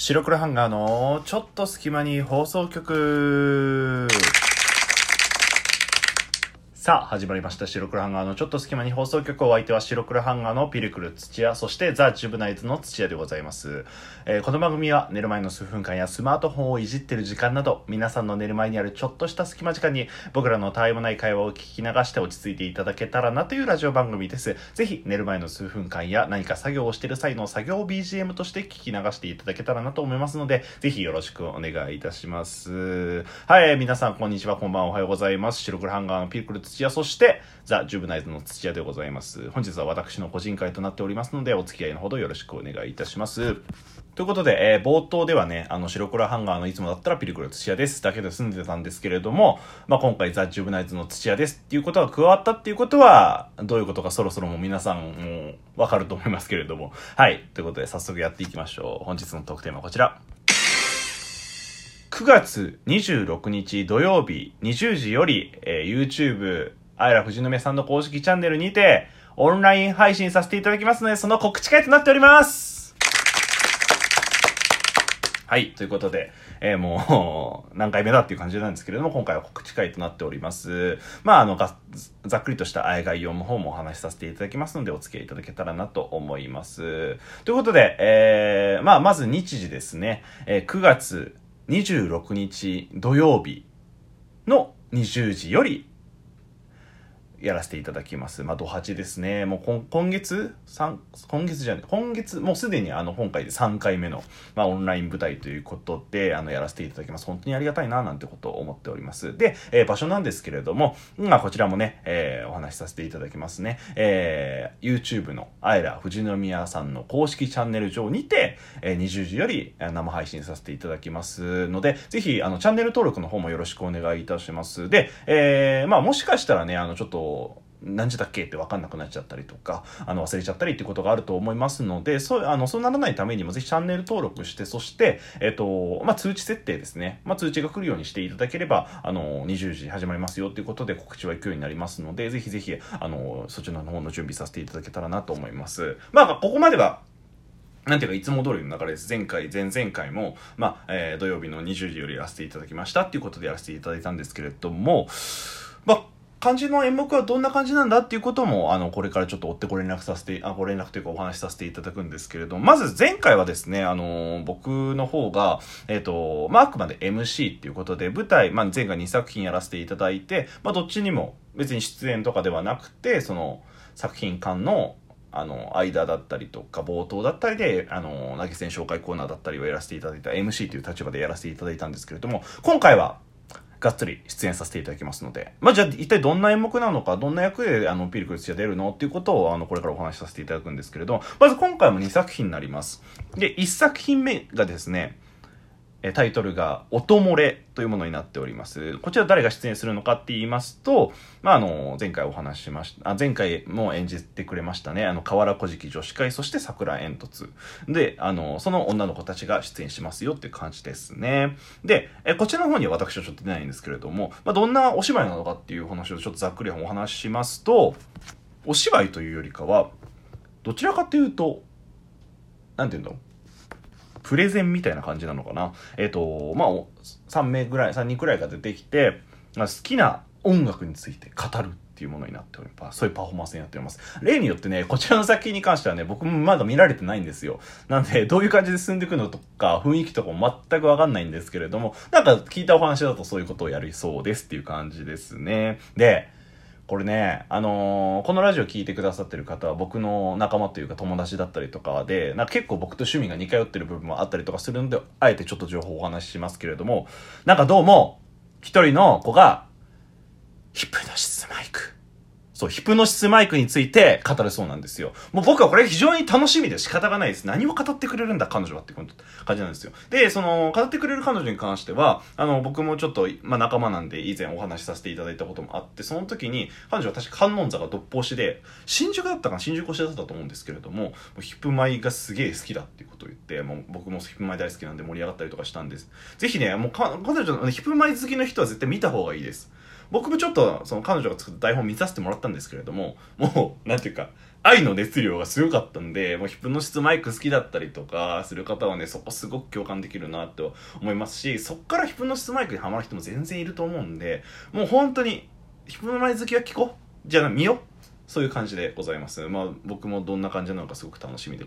白黒ハンガーのちょっと隙間に放送局。さあ、始まりました。白黒ハンガーのちょっと隙間に放送局お相手は白黒ハンガーのピルクル土屋、そしてザ・ジュブナイズの土屋でございます。えー、この番組は寝る前の数分間やスマートフォンをいじってる時間など、皆さんの寝る前にあるちょっとした隙間時間に僕らのたわいもない会話を聞き流して落ち着いていただけたらなというラジオ番組です。ぜひ寝る前の数分間や何か作業をしている際の作業 BGM として聞き流していただけたらなと思いますので、ぜひよろしくお願いいたします。はい、皆さんこんにちは、こんばんは、おはようございます。白黒ハンガーのピルクル土屋、そして、ザ・ジュブナイズの土屋でございます。本日は私の個人会となっておりますので、お付き合いのほどよろしくお願いいたします。ということで、えー、冒頭ではね、あの、白黒ハンガーのいつもだったらピルクル土屋ですだけで住んでたんですけれども、まあ、今回ザ・ジュブナイズの土屋ですっていうことが加わったっていうことは、どういうことかそろそろもう皆さんもわかると思いますけれども。はい。ということで、早速やっていきましょう。本日のトークテーマはこちら。9月26日土曜日20時より、えー、YouTube あいら富士宮さんの公式チャンネルにて、オンライン配信させていただきますので、その告知会となっておりますはい、ということで、えー、もう、何回目だっていう感じなんですけれども、今回は告知会となっております。まあ、あの、ざっくりとした概要の方もお話しさせていただきますので、お付き合いいただけたらなと思います。ということで、えー、まあ、まず日時ですね、えー、9月26日土曜日の20時よりやらせていただきます。まあ、ド8ですね。もう今月？今月じゃない、今月、もうすでにあの、今回で3回目の、まあ、オンライン舞台ということで、あの、やらせていただきます。本当にありがたいな、なんてことを思っております。で、えー、場所なんですけれども、まあ、こちらもね、えー、お話しさせていただきますね。えー、YouTube のアイラ富士宮さんの公式チャンネル上にて、えー、20時より生配信させていただきますので、ぜひ、あの、チャンネル登録の方もよろしくお願いいたします。で、えー、まあ、もしかしたらね、あの、ちょっと、何時だっけって分かんなくなっちゃったりとか、あの忘れちゃったりっていうことがあると思いますので、そう、あの、そうならないためにもぜひチャンネル登録して、そして、えっ、と、まあ、通知設定ですね。まあ、通知が来るようにしていただければ、あの、20時始まりますよっていうことで告知は行くようになりますので、ぜひぜひ、あの、そちらの方の準備させていただけたらなと思います。まあ、ここまでは、なんていうか、いつも通りの流れです。前回、前々回も、まあ、えー、土曜日の20時よりやらせていただきましたっていうことでやらせていただいたんですけれども、まあ、漢字の演目はどんな感じなんだっていうことも、あの、これからちょっと追ってご連絡させて、あ、ご連絡というかお話しさせていただくんですけれども、まず前回はですね、あの、僕の方が、えっ、ー、と、まあ、あくまで MC っていうことで、舞台、まあ、前回2作品やらせていただいて、まあ、どっちにも別に出演とかではなくて、その、作品間のあの、間だったりとか、冒頭だったりで、あの、投げ銭紹介コーナーだったりをやらせていただいた MC という立場でやらせていただいたんですけれども、今回は、がっつり出演させていただきますので、まあ、じゃあ一体どんな演目なのか、どんな役であのピルクルスが出るのっていうことをあのこれからお話しさせていただくんですけれど、まず今回も2作品になります。で、1作品目がですね、タイトルが「音漏れ」というものになっております。こちら誰が出演するのかって言いますと、まあ、あの、前回お話ししました、あ、前回も演じてくれましたね。あの、河原小敷女子会、そして桜煙突。で、あの、その女の子たちが出演しますよっていう感じですね。で、えこちらの方には私はちょっと出ないんですけれども、まあ、どんなお芝居なのかっていう話をちょっとざっくりお話ししますと、お芝居というよりかは、どちらかというと、なんていうのプレゼンみたいな感じなのかな。えっ、ー、と、まあ、3名ぐらい、3人くらいが出てきて、好きな音楽について語るっていうものになっております。そういうパフォーマンスになっております。例によってね、こちらの作品に関してはね、僕もまだ見られてないんですよ。なんで、どういう感じで進んでいくのとか、雰囲気とかも全くわかんないんですけれども、なんか聞いたお話だとそういうことをやりそうですっていう感じですね。で、これね、あのー、このラジオ聞いてくださってる方は僕の仲間というか友達だったりとかで、なんか結構僕と趣味が似通ってる部分もあったりとかするので、あえてちょっと情報をお話ししますけれども、なんかどうも、一人の子が、ヒップのシスマイク。そう、ヒプノシスマイクについて語るそうなんですよ。もう僕はこれ非常に楽しみで仕方がないです。何を語ってくれるんだ、彼女はって感じなんですよ。で、その、語ってくれる彼女に関しては、あの、僕もちょっと、まあ、仲間なんで以前お話しさせていただいたこともあって、その時に、彼女は確か観音座がどっぽしで、新宿だったかな？新宿越しだったと思うんですけれども、ヒプマイがすげえ好きだっていうことを言って、もう僕もヒプマイ大好きなんで盛り上がったりとかしたんです。ぜひね、もう彼女のヒプマイ好きの人は絶対見た方がいいです。僕もちょっとその彼女が作った台本見させてもらったんですけれども、もう、なんていうか、愛の熱量がすごかったんで、もうヒプノシスマイク好きだったりとかする方はね、そこすごく共感できるなと思いますし、そっからヒプノシスマイクにハマる人も全然いると思うんで、もう本当に、ヒプノマイ好きは聞こう。じゃあ見よう。そういう感じでございます。まあ僕もどんな感じなのかすごく楽しみで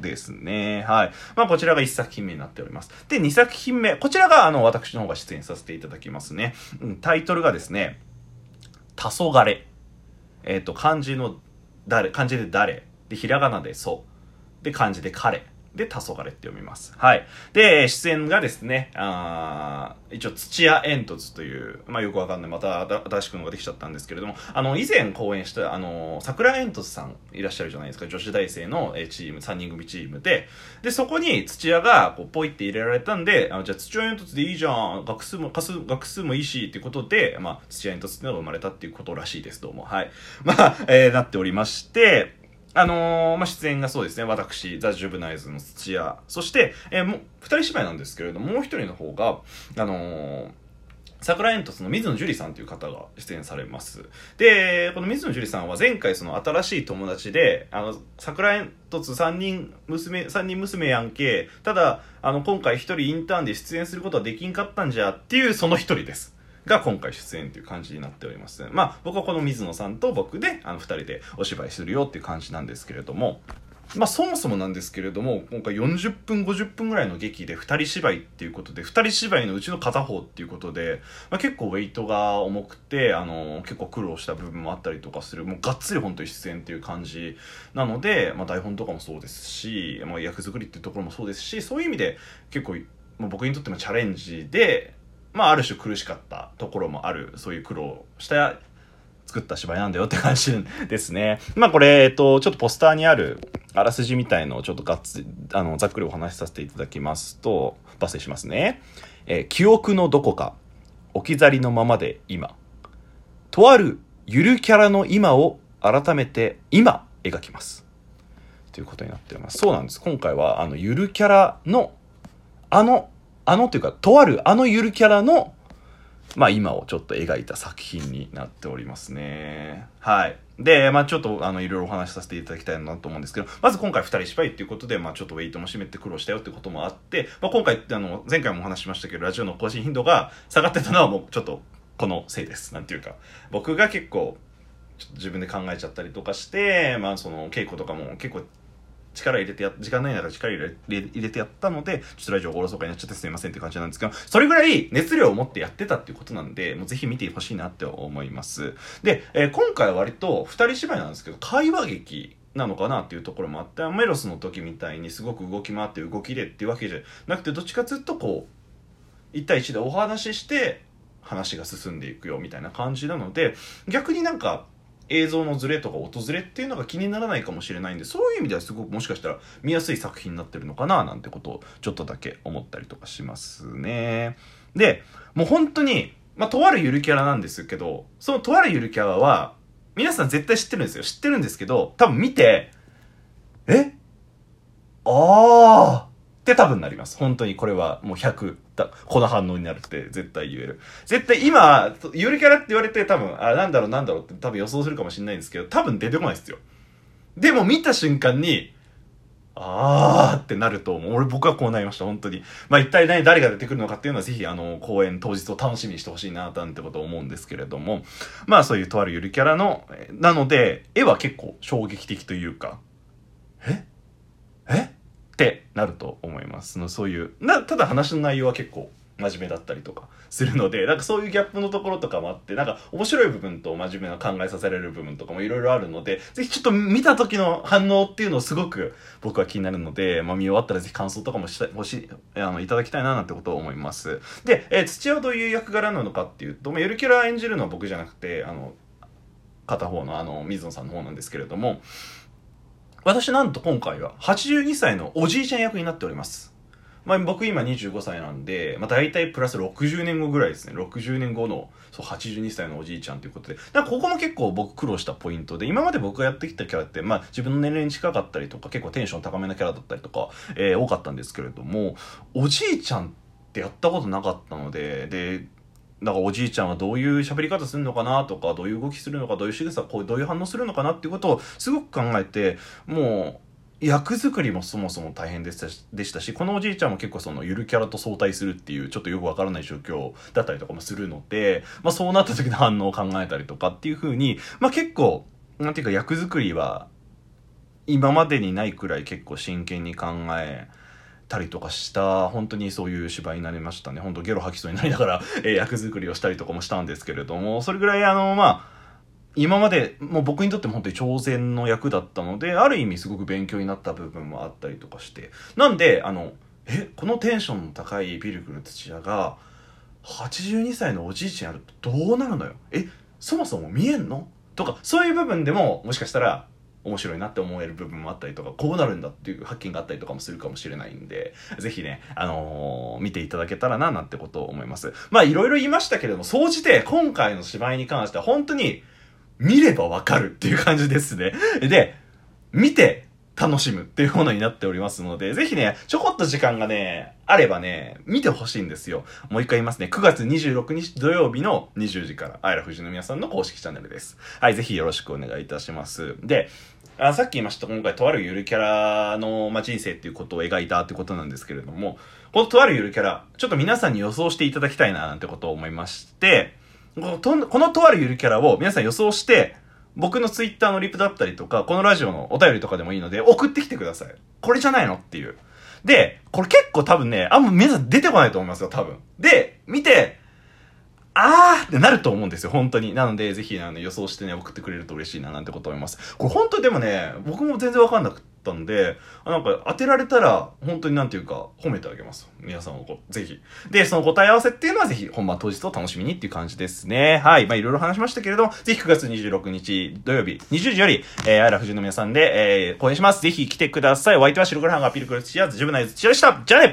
ですね。はい。まあこちらが1作品目になっております。で、2作品目。こちらがあの私の方が出演させていただきますね。うん、タイトルがですね、黄昏。えっ、ー、と、漢字の誰、漢字で誰。で、ひらがなでそう。で、漢字で彼。で、黄昏って読みます。はい。で、出演がですね、あ一応土屋煙突という、まあよくわかんない、また新しくのができちゃったんですけれども、あの、以前公演した、あの、桜煙突さんいらっしゃるじゃないですか、女子大生のチーム、3人組チームで、で、そこに土屋が、こう、ポイって入れられたんで、あじゃあ土屋煙突でいいじゃん、学数も、学数もいいし、っていうことで、まあ、土屋煙突っていうのが生まれたっていうことらしいです、どうも。はい。まあ、えー、なっておりまして、あのー、まあ、出演がそうですね、私、ザ・ジュブナイズの土屋、そして、えー、もう、二人芝居なんですけれども、もう一人の方が、あのー、桜煙突の水野樹里さんという方が出演されます。で、この水野樹里さんは前回その新しい友達で、あの、桜煙突三人娘、三人娘やんけ、ただ、あの、今回一人インターンで出演することはできんかったんじゃっていうその一人です。が今回出演という感じになっております。まあ、僕はこの水野さんと僕で、あの、二人でお芝居するよっていう感じなんですけれども、まあ、そもそもなんですけれども、今回40分、50分ぐらいの劇で2人芝居っていうことで、2人芝居のうちの片方っていうことで、まあ、結構ウェイトが重くて、あの、結構苦労した部分もあったりとかする、もうがっつり本当に出演っていう感じなので、まあ、台本とかもそうですし、まあ、役作りっていうところもそうですし、そういう意味で結構、まあ、僕にとってもチャレンジで、まあ、ある種苦しかったところもある、そういう苦労した作った芝居なんだよって感じですね。まあこれ、えっと、ちょっとポスターにあるあらすじみたいのをちょっとがっつあの、ざっくりお話しさせていただきますと、抜粋しますね。えー、記憶のどこか、置き去りのままで今。とあるゆるキャラの今を改めて今描きます。ということになっております。そうなんです。今回はあのゆるキャラのあのあのというか、とあるあのゆるキャラの、まあ今をちょっと描いた作品になっておりますね。はい。で、まあちょっとあのいろいろお話しさせていただきたいなと思うんですけど、まず今回二人芝居っていうことで、まあちょっとウェイトも締めて苦労したよってこともあって、まあ今回あの前回もお話しましたけど、ラジオの更新頻度が下がってたのはもうちょっとこのせいです。なんていうか、僕が結構、自分で考えちゃったりとかして、まあその稽古とかも結構力入れてや、時間ない中力入れ入れてやったので、ちょっとラジオおろそかになっちゃってすみませんって感じなんですけど、それぐらい熱量を持ってやってたっていうことなんで、もうぜひ見てほしいなって思います。で、えー、今回は割と二人芝居なんですけど、会話劇なのかなっていうところもあって、メロスの時みたいにすごく動き回って動きでっていうわけじゃなくて、どっちかずっとこう、1対1でお話しして、話が進んでいくよみたいな感じなので、逆になんか、映像のズレとか音ズレっていうのが気にならないかもしれないんでそういう意味ではすごくもしかしたら見やすい作品になってるのかななんてことをちょっとだけ思ったりとかしますね。でもう本当にまあとあるゆるキャラなんですけどそのとあるゆるキャラは皆さん絶対知ってるんですよ。知ってるんですけど多分見てえ？ああって多分なります。本当にこれはもう100だ、この反応になるって絶対言える。絶対今、ゆるキャラって言われて多分、あ、なんだろうなんだろうって多分予想するかもしれないんですけど、多分出てこないですよ。でも見た瞬間に、あーってなると思う。俺僕はこうなりました、本当に。まあ一体何、誰が出てくるのかっていうのはぜひあの、公演当日を楽しみにしてほしいな、なんてことを思うんですけれども。まあそういうとあるゆるキャラの、なので、絵は結構衝撃的というか、え？え？ってなると思います。のそういうなただ話の内容は結構真面目だったりとかするのでなんかそういうギャップのところとかもあってなんか面白い部分と真面目な考えさせられる部分とかもいろいろあるのでぜひちょっと見た時の反応っていうのをすごく僕は気になるので、まあ、見終わったらぜひ感想とかもした欲しいあのいただきたいななんてことを思います。で、えー、土屋はどういう役柄なのかっていうと、まあ、ゆるキャラ演じるのは僕じゃなくてあの片方のあの水野さんの方なんですけれども私なんと今回は82歳のおじいちゃん役になっております。まあ僕今25歳なんで、まあ大体プラス60年後ぐらいですね。60年後の、そう、82歳のおじいちゃんということで。だからここも結構僕苦労したポイントで、今まで僕がやってきたキャラって、まあ自分の年齢に近かったりとか、結構テンション高めなキャラだったりとか、えー、多かったんですけれども、おじいちゃんってやったことなかったので、で、だからおじいちゃんはどういう喋り方するのかなとか、どういう動きするのか、どういう仕草、こうどういう反応するのかなっていうことをすごく考えて、もう、役作りもそもそも大変でしたしでしたし、このおじいちゃんも結構そのゆるキャラと相対するっていうちょっとよくわからない状況だったりとかもするので、まあそうなった時の反応を考えたりとかっていう風に、まあ結構、なんていうか役作りは今までにないくらい結構真剣に考え、たりとかした本当にそういう芝居になりましたね。本当ゲロ吐きそうになりながら、えー、役作りをしたりとかもしたんですけれどもそれぐらいあのまあ今までもう僕にとっても本当に挑戦の役だったのである意味すごく勉強になった部分もあったりとかして。なんであのえこのテンションの高いビルクル土屋が82歳のおじいちゃんやるとどうなるのよ？えそもそも見えんの？とかそういう部分でももしかしたら面白いなって思える部分もあったりとか、こうなるんだっていう発見があったりとかもするかもしれないんで、ぜひね、あのー、見ていただけたらな、なんてことを思います。まあ、いろいろ言いましたけれども、総じて今回の芝居に関しては本当に見ればわかるっていう感じですね。で、見て、楽しむっていうものになっておりますので、ぜひね、ちょこっと時間がね、あればね、見てほしいんですよ。もう一回言いますね。9月26日土曜日の20時から、あいら富士宮さんの公式チャンネルです。はい、ぜひよろしくお願いいたします。で、あさっき言いました今回とあるゆるキャラの、まあ、人生っていうことを描いたってことなんですけれども、このとあるゆるキャラ、ちょっと皆さんに予想していただきたいななんてことを思いまして、このこのとあるゆるキャラを皆さん予想して、僕のツイッターのリプだったりとか、このラジオのお便りとかでもいいので、送ってきてください。これじゃないの？っていう。で、これ結構多分ね、あんま皆さん出てこないと思いますよ、多分。で、見て、あーってなると思うんですよ、本当に。なので、ぜひ、あの、予想してね、送ってくれると嬉しいな、なんてこと思います。これ本当でもね、僕も全然わかんなくてったんで、なんか当てられたら、本当になんていうか、褒めてあげます。皆さんをぜひ。で、その答え合わせっていうのはぜひ、本番当日を楽しみにっていう感じですね。はい。まあ、いろいろ話しましたけれども、ぜひ9月26日土曜日、20時より、えー、あらふじの皆さんで、えー、講演します。ぜひ来てください。お相手は白黒ハンガーピルクルチアーズ、ジブナイズチアでした。じゃあね